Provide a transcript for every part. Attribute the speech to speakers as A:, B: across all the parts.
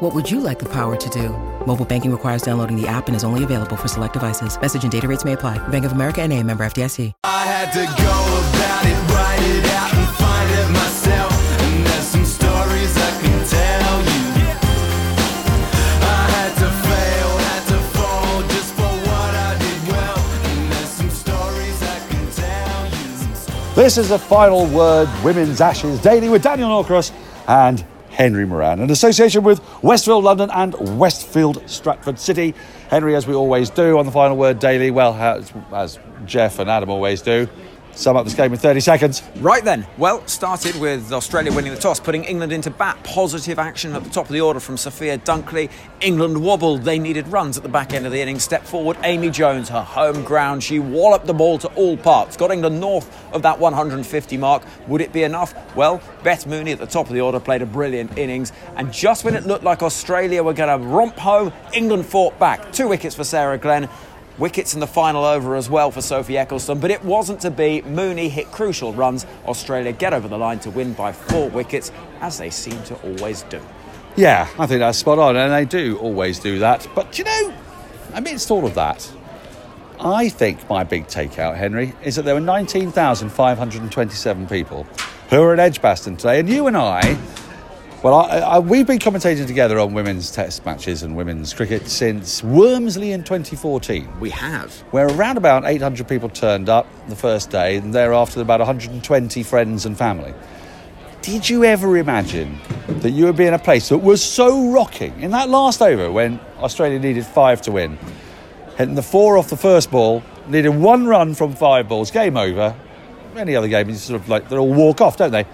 A: What would you like the power to do? Mobile banking requires downloading the app and is only available for select devices. Message and data rates may apply. Bank of America and a member FDIC.
B: I had to go about it, write it out and find it myself. And there's some stories I can tell you. I had to fail, had to fall just for what I did well. And there's some stories I can tell you.
C: This is the final word Women's Ashes Daily with Daniel Norcross and Henry Moeran, in association with Westfield London and Westfield Stratford City. Henry, as we always do on the final word daily, well, as, as Geoff and Adam always do, sum up this game in 30 seconds.
D: Right then, well, started with Australia winning the toss, putting England into bat. Positive action at the top of the order from Sophia Dunkley. England wobbled, they needed runs at the back end of the innings. Step forward, Amy Jones, her home ground. She walloped the ball to all parts, got England north of that 150 mark. Would it be enough? Well, Beth Mooney at the top of the order played a brilliant innings, and just when it looked like Australia were going to romp home, England fought back. Two wickets for Sarah Glenn. Wickets in the final over as well for Sophie Ecclestone, but it wasn't to be. Mooney hit crucial runs. Australia get over the line to win by four wickets, as they seem to always do.
C: Yeah, I think that's spot on, and they do always do that. But you know, amidst all of that, I think my big takeout, Henry, is that there were 19,527 people who were at Edgbaston today, and you and I, well, I, I, we've been commentating together on women's test matches and women's cricket since Wormsley in 2014.
D: We have.
C: where around about 800 people turned up the first day, and thereafter about 120 friends and family. Did you ever imagine that you would be in a place that was so rocking in that last over when Australia needed five to win? Hitting the four off the first ball, needed one run from five balls, game over. Any other game, you sort of like they all walk off, don't they?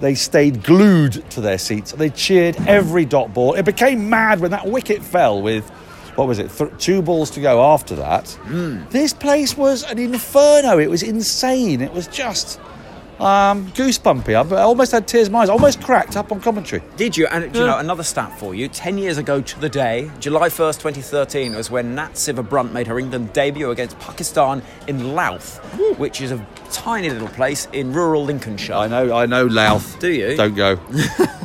C: They stayed glued to their seats. They cheered every dot ball. It became mad when that wicket fell with, what was it, th- two balls to go after that. Hmm. This place was an inferno. It was insane. It was just um, goosebumpy. I almost had tears in my eyes. I almost cracked up on commentary.
D: Did you? And do you know, another stat for you. Ten years ago to the day, July 1st, 2013, was when Nat Brunt made her England debut against Pakistan in Louth, which is a tiny little place in rural Lincolnshire.
C: I know, I know, Louth.
D: Do you?
C: Don't go.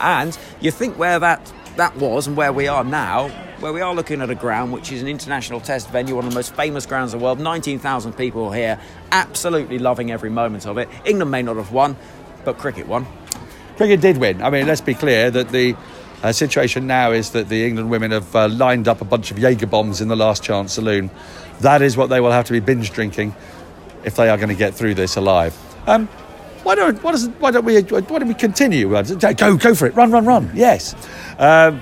D: And you think where that that was and where we are now, where we are looking at a ground which is an international test venue, one of the most famous grounds in the world. 19,000 people here, absolutely loving every moment of it. England may not have won, but cricket won.
C: Cricket did win. I mean, let's be clear that the uh, situation now is that the England women have uh, lined up a bunch of Jaeger bombs in the last chance saloon. That is what they will have to be binge drinking if they are going to get through this alive. Um, why don't why, doesn't, why don't we why don't we continue? Go go for it! Run run run! Yes. Um,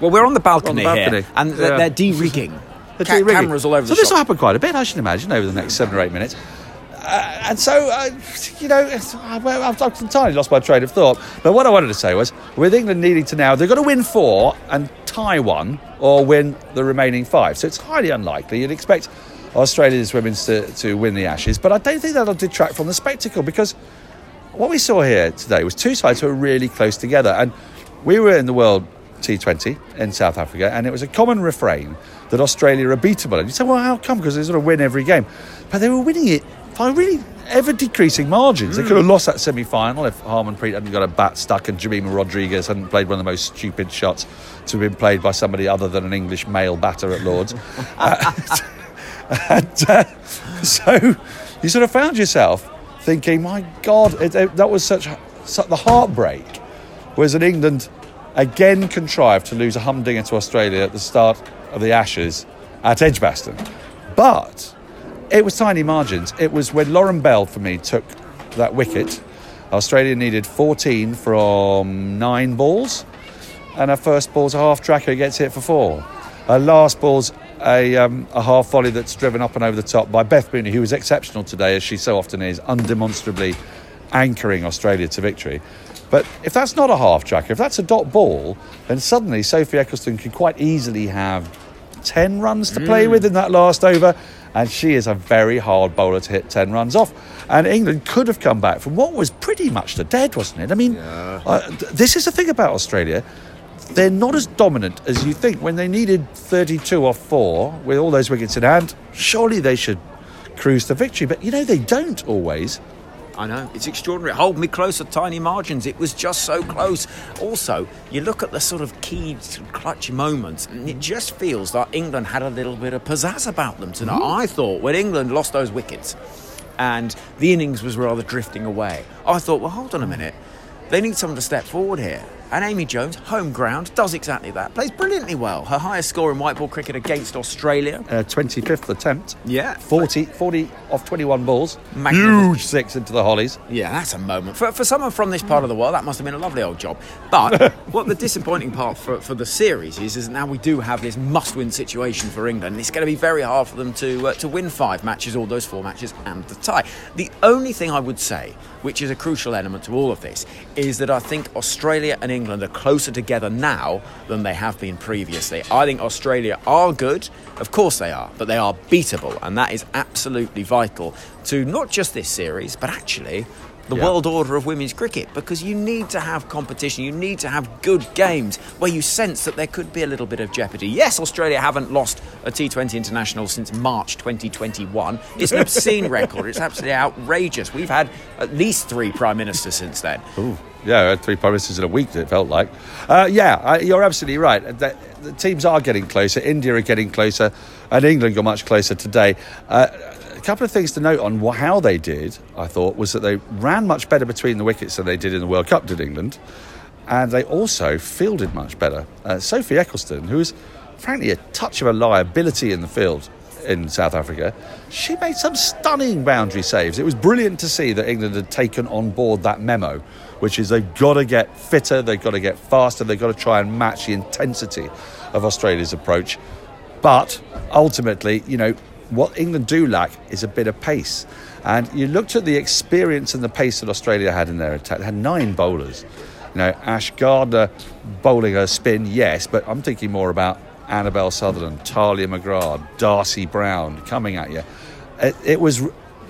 D: Well, we're on the balcony,
C: balcony.
D: here, and
C: Yeah.
D: they're, they're de-rigging.
C: the
D: Ca-
C: de-rigging.
D: cameras all over
C: So
D: the
C: this will happen quite a bit, I should imagine, over the next seven or eight minutes. Uh, and so, uh, you know, I've, I've I've entirely lost my train of thought. But what I wanted to say was, with England needing to now, they've got to win four and tie one, or win the remaining five. So it's highly unlikely. You'd expect Australia's women to, to win the Ashes, but I don't think that'll detract from the spectacle because what we saw here today was two sides who were really close together. And we were in the World T20 in South Africa, and it was a common refrain that Australia are beatable. And you say, well, how come? Because they sort of win every game. But they were winning it by really ever decreasing margins. They could have lost that semi final if Harmanpreet hadn't got a bat stuck and Jemimah Rodrigues hadn't played one of the most stupid shots to have been played by somebody other than an English male batter at Lords. Uh, and uh, so you sort of found yourself thinking, my God, it, it- that was such, such the heartbreak. Whereas in England, again contrived to lose a humdinger to Australia at the start of the Ashes at Edgbaston. But it was tiny margins. It was when Lauren Bell, for me, took that wicket. Australia needed 14 from nine balls, and her first ball's a half tracker, gets hit for four. Her last ball's a, um, a half volley that's driven up and over the top by Beth Mooney, who was exceptional today, as she so often is, undemonstrably anchoring Australia to victory. But if that's not a half tracker, if that's a dot ball, then suddenly Sophie Ecclestone can quite easily have 10 runs to play with in that last over. And she is a very hard bowler to hit 10 runs off. And England could have come back from what was pretty much the dead, wasn't it? I mean, uh, th- this is the thing about Australia. They're not as dominant as you think. When they needed 32 off four with all those wickets in hand, surely they should cruise to victory. But you know, they don't always.
D: I know, it's extraordinary. Hold me close at tiny margins. It was just so close. Also, you look at the sort of key clutch moments, and it just feels like England had a little bit of pizzazz about them tonight. Mm-hmm. I thought when England lost those wickets and the innings was rather drifting away, I thought, well, hold on a minute. They need someone to step forward here. And Amy Jones, home ground, does exactly that. Plays brilliantly well. Her highest score in white ball cricket against Australia.
C: Uh, 25th attempt.
D: Yeah.
C: 40, 40 off 21 balls. Huge six into the hollies.
D: Yeah, that's a moment. For, for someone from this part of the world, that must have been a lovely old job. But what the disappointing part for, for the series is, is that now we do have this must win situation for England. It's going to be very hard for them to, uh, to win five matches, all those four matches, and the tie. The only thing I would say, which is a crucial element to all of this, is that I think Australia and England are closer together now than they have been previously. I think Australia are good, of course they are, but they are beatable, and that is absolutely vital to not just this series, but actually the
C: Yeah.
D: world order of women's cricket because you need to have competition, you need to have good games where you sense that there could be a little bit of jeopardy. Yes, Australia haven't lost a T20 international since March 2021. It's an obscene record, it's absolutely outrageous. We've had at least three prime ministers since then.
C: Yeah, I had three prime ministers in a week, it felt like. Uh, yeah, I, you're absolutely right. The, the teams are getting closer. India are getting closer, and England got much closer today. Uh, a couple of things to note on how they did, I thought, was that they ran much better between the wickets than they did in the World Cup, did England. And they also fielded much better. Uh, Sophie Ecclestone, who was frankly a touch of a liability in the field in South Africa, she made some stunning boundary saves. It was brilliant to see that England had taken on board that memo, which is they've got to get fitter, they've got to get faster, they've got to try and match the intensity of Australia's approach. But ultimately, you know, what England do lack is a bit of pace. And you looked at the experience and the pace that Australia had in their attack. They had nine bowlers. You know, Ash Gardner bowling a spin, yes, but I'm thinking more about Annabel Sutherland, Tahlia McGrath, Darcie Brown coming at you. It, it was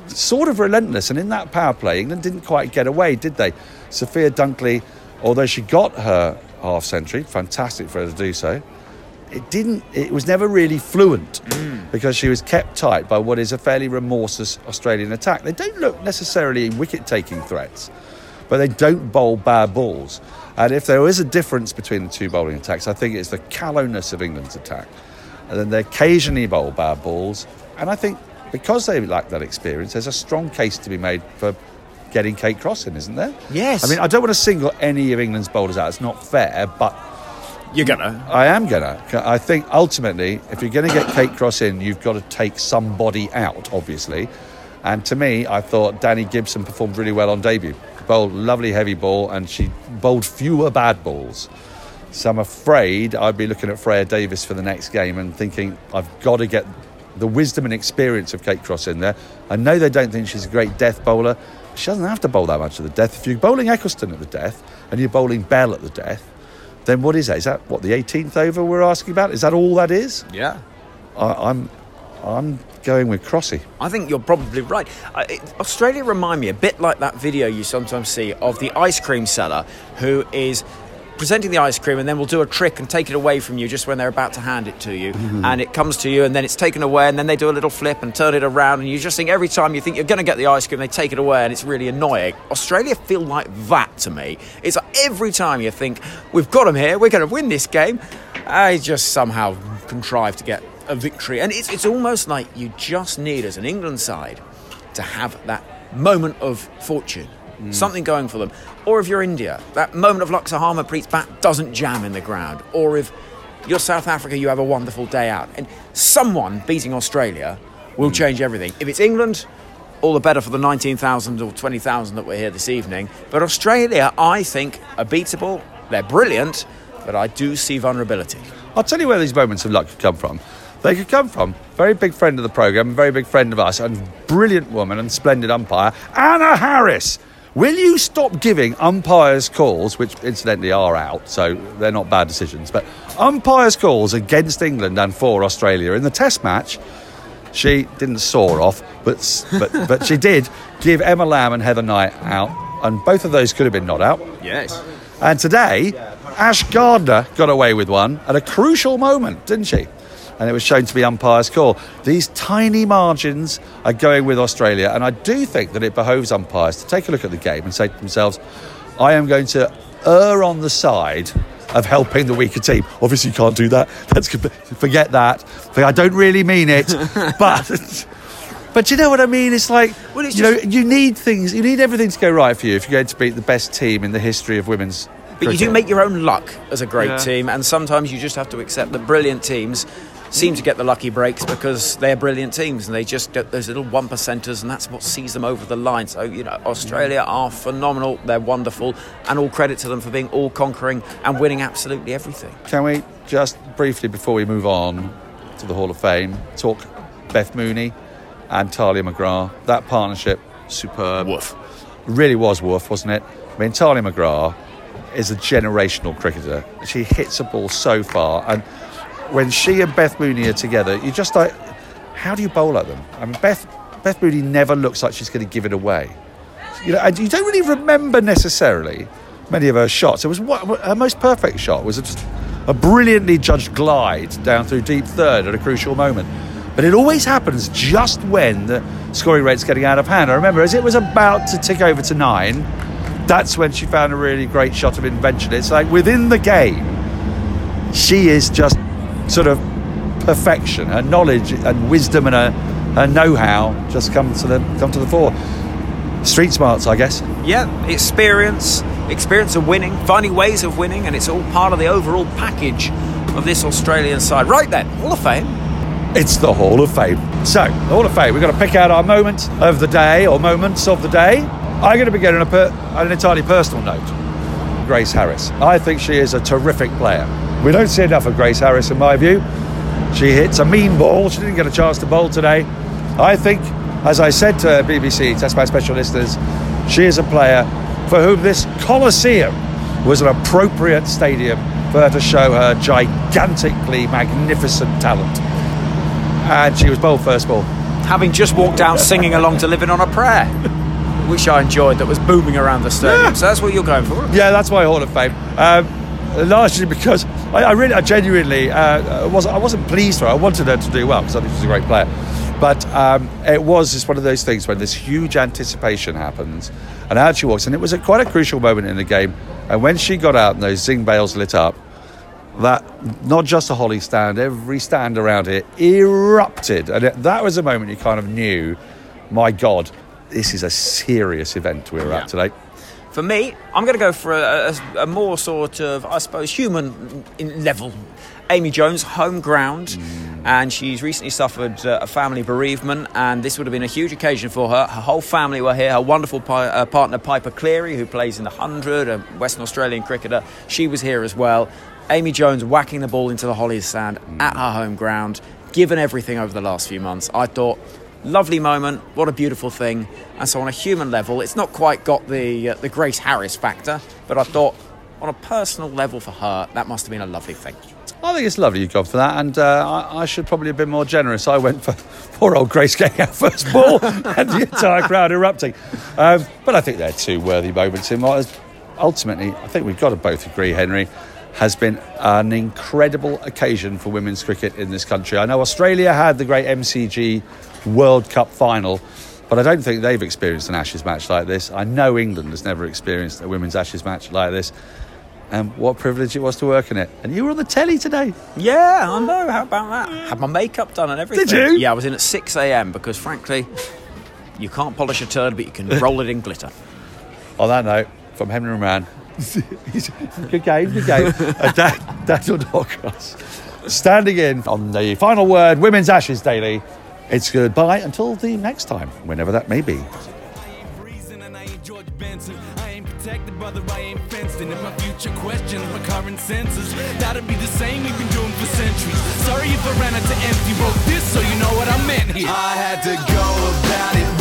C: sort of relentless, and in that power play, England didn't quite get away, did they? Sophia Dunkley, although she got her half century, fantastic for her to do so it didn't it was never really fluent mm. because she was kept tight by what is a fairly remorseless Australian attack. They don't look necessarily wicket taking threats, but they don't bowl bad balls. And if there is a difference between the two bowling attacks, I think it's the callowness of England's attack. And then they occasionally bowl bad balls. And I think because they lack that experience, there's a strong case to be made for getting Kate Cross in, isn't there?
D: Yes.
C: I mean, I don't want to single any of England's bowlers out. It's not fair, but
D: You're gonna.
C: I am gonna. I think ultimately, if you're going to get Kate Cross in, you've got to take somebody out, obviously. And to me, I thought Danni Gibson performed really well on debut. Bowled lovely heavy ball, and she bowled fewer bad balls. So I'm afraid I'd be looking at Freya Davies for the next game and thinking I've got to get the wisdom and experience of Kate Cross in there. I know they don't think she's a great death bowler. She doesn't have to bowl that much at the death. If you're bowling Ecclestone at the death and you're bowling Bell at the death, then what is that? Is that what the 18th over we're asking about? Is that all that is?
D: Yeah.
C: I, I'm, I'm going with Crossy.
D: I think you're probably right. Uh, it, Australia remind me a bit like that video you sometimes see of the ice cream seller who is presenting the ice cream and then we'll do a trick and take it away from you just when they're about to hand it to you. Mm-hmm. And it comes to you and then it's taken away and then they do a little flip and turn it around and you just think every time you think you're going to get the ice cream, they take it away and it's really annoying. Australia feel like that to me. It's like every time you think, we've got them here, we're going to win this game, I just somehow contrive to get a victory. And it's, it's almost like you just need, as an England side, to have that moment of fortune, Mm. something going for them. Or if you're India, that moment of luck, so Harmanpreet's bat doesn't jam in the ground. Or if you're South Africa, you have a wonderful day out. And someone beating Australia will mm. change everything. If it's England, all the better for the 19,000 or 20,000 that were here this evening. But Australia, I think, are beatable. They're brilliant, but I do see vulnerability.
C: I'll tell you where these moments of luck could come from. They could come from very big friend of the programme, very big friend of us, and brilliant woman and splendid umpire, Anna Harris. Will you stop giving umpires calls, which incidentally are out, so they're not bad decisions, but umpires calls against England and for Australia in the Test match? She didn't saw off, but but but she did give Emma Lamb and Heather Knight out, and both of those could have been not out.
D: Yes.
C: And today, Ash Gardner got away with one at a crucial moment, didn't she? And it was shown to be umpire's call. These tiny margins are going with Australia, and I do think that it behoves umpires to take a look at the game and say to themselves, I am going to err on the side of helping the weaker team. Obviously, you can't do that. That's forget that. I don't really mean it, but. But you know what I mean? It's like
D: Well, it's
C: you
D: just-
C: know you need things, you need everything to go right for you if you're going to beat the best team in the history of women's.
D: But you do make your own luck as a great
C: Yeah.
D: team, and sometimes you just have to accept that brilliant teams seem to get the lucky breaks because they're brilliant teams and they just get those little one percenters, and that's what sees them over the line. So, you know, Australia are phenomenal, they're wonderful, and all credit to them for being all conquering and winning absolutely everything.
C: Can we just briefly, before we move on to the Hall of Fame, talk Beth Mooney and Tahlia McGrath? That partnership, superb.
D: Woof.
C: Really was woof, wasn't it? I mean, Tahlia McGrath is a generational cricketer. She hits a ball so far, and when she and Beth Mooney are together, you're just like, how do you bowl at them? I mean, Beth Beth Mooney never looks like she's going to give it away. You know, and you don't really remember necessarily many of her shots. It was what, her most perfect shot was just a brilliantly judged glide down through deep third at a crucial moment. But it always happens just when the scoring rate's getting out of hand. I remember as it was about to tick over to nine, that's when she found a really great shot of invention. It's like within the game, she is just sort of perfection. Her knowledge and wisdom and her, her know-how just come to the come to the fore. Street smarts, I guess.
D: Yeah, experience, experience of winning, finding ways of winning, and it's all part of the overall package of this Australian side. Right then, Hall of Fame.
C: It's the Hall of Fame. So, the Hall of Fame, we've got to pick out our moment of the day or moments of the day. I'm going to begin on, a per, on an entirely personal note. Grace Harris. I think she is a terrific player. We don't see enough of Grace Harris, in my view. She hits a mean ball. She didn't get a chance to bowl today. I think, as I said to BBC Test Match Special listeners, she is a player for whom this Coliseum was an appropriate stadium for her to show her gigantically magnificent talent. And she was bowled first ball.
D: having just walked out singing along to Living on a Prayer, which I enjoyed, that was booming around the stadium.
C: Yeah.
D: So that's what you're going for.
C: Yeah, that's my Hall of Fame. Um, largely because I, I really, I genuinely uh, wasn't, I wasn't pleased for her. I wanted her to do well because I think she's a great player. But um, it was just one of those things when this huge anticipation happens, and out she walks, and it was a, quite a crucial moment in the game. And when she got out and those zing bails lit up, that not just the holly stand, every stand around it erupted, and it, that was a moment you kind of knew, my God, this is a serious event we're at today.
D: For me, I'm going to go for a, a, a more sort of, I suppose, human level. Amy Jones, home ground, and she's recently suffered uh, a family bereavement, and this would have been a huge occasion for her. Her whole family were here. Her wonderful pi- uh, partner Piper Cleverly, who plays in the hundred, a Western Australian cricketer, she was here as well. Amy Jones whacking the ball into the Hollies stand at her home ground, given everything over the last few months. I thought lovely moment. What a beautiful thing. And so, on a human level, it's not quite got the uh, the Grace Harris factor, but I thought, on a personal level for her, that must have been a lovely thing.
C: I think it's lovely you've gone for that, and uh, I, I should probably have been more generous. I went for poor old Grace getting our first ball and the entire crowd erupting. Um, but I think they're two worthy moments in ultimately, I think we've got to both agree, Henry, has been an incredible occasion for women's cricket in this country. I know Australia had the great MCG World Cup final. But I don't think they've experienced an Ashes match like this. I know England has never experienced a women's Ashes match like this. And what privilege it was to work in it. And you were on the telly today.
D: Yeah, I know. How about that? Had my makeup done and everything.
C: Did you?
D: Yeah, I was in at 6 a.m. because, frankly, you can't polish a turd, but you can roll it in glitter.
C: On that note, from Henry Moeran, good game, good game. uh, Dan- Daniel Norcross standing in on the final word, Women's Ashes Daily. It's goodbye until the next time, whenever that may be.
B: questions, my current senses. That'll be the same we've been doing for centuries. Sorry if I ran out to empty. Wrote this so you know what I meant here. I had to go about it